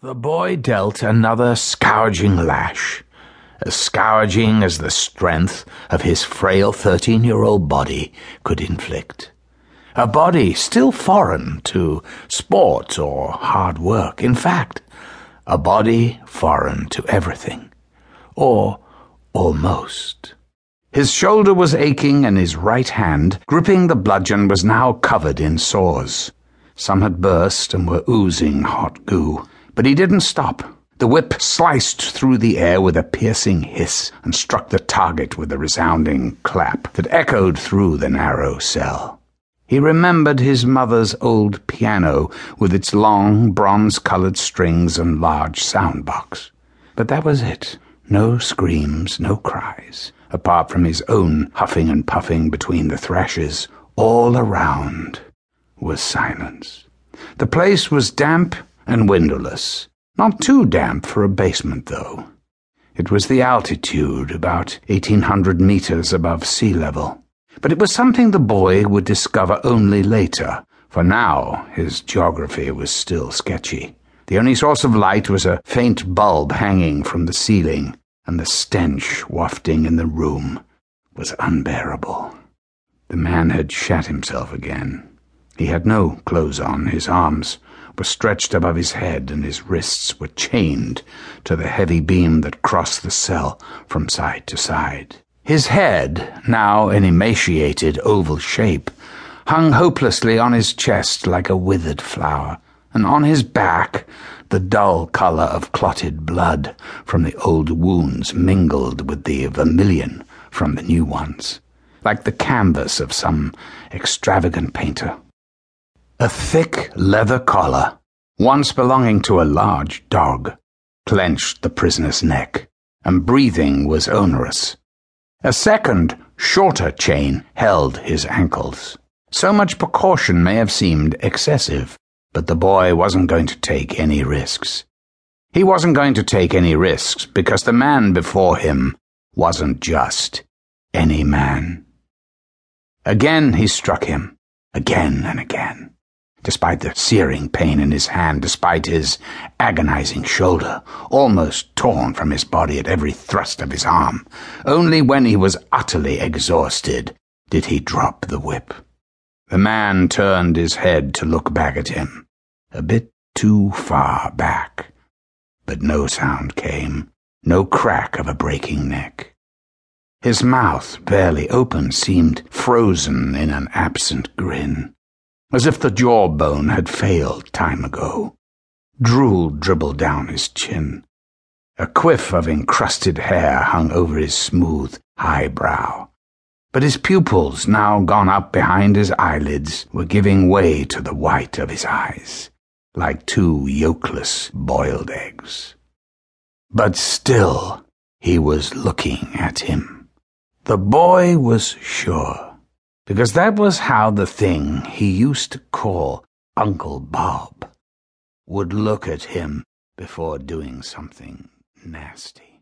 The boy dealt another scourging lash, as scourging as the strength of his frail thirteen year old body could inflict. A body still foreign to sport or hard work. In fact, a body foreign to everything. Or almost. His shoulder was aching, and his right hand, gripping the bludgeon, was now covered in sores. Some had burst and were oozing hot goo. But he didn't stop. The whip sliced through the air with a piercing hiss and struck the target with a resounding clap that echoed through the narrow cell. He remembered his mother's old piano with its long, bronze colored strings and large sound box. But that was it. No screams, no cries. Apart from his own huffing and puffing between the thrashes, all around was silence. The place was damp and windowless. Not too damp for a basement, though. It was the altitude, about 1800 meters above sea level. But it was something the boy would discover only later, for now his geography was still sketchy. The only source of light was a faint bulb hanging from the ceiling, and the stench wafting in the room was unbearable. The man had shat himself again. He had no clothes on, his arms were stretched above his head, and his wrists were chained to the heavy beam that crossed the cell from side to side. His head, now an emaciated oval shape, hung hopelessly on his chest like a withered flower, and on his back the dull colour of clotted blood from the old wounds mingled with the vermilion from the new ones, like the canvas of some extravagant painter. A thick leather collar, once belonging to a large dog, clenched the prisoner's neck, and breathing was onerous. A second, shorter chain held his ankles. So much precaution may have seemed excessive, but the boy wasn't going to take any risks. He wasn't going to take any risks because the man before him wasn't just any man. Again he struck him, again and again despite the searing pain in his hand, despite his agonizing shoulder, almost torn from his body at every thrust of his arm. Only when he was utterly exhausted did he drop the whip. The man turned his head to look back at him, a bit too far back. But no sound came, no crack of a breaking neck. His mouth, barely open, seemed frozen in an absent grin as if the jawbone had failed time ago. Drool dribbled down his chin. A quiff of encrusted hair hung over his smooth, high brow. But his pupils, now gone up behind his eyelids, were giving way to the white of his eyes, like two yolkless boiled eggs. But still he was looking at him. The boy was sure because that was how the thing he used to call Uncle Bob would look at him before doing something nasty.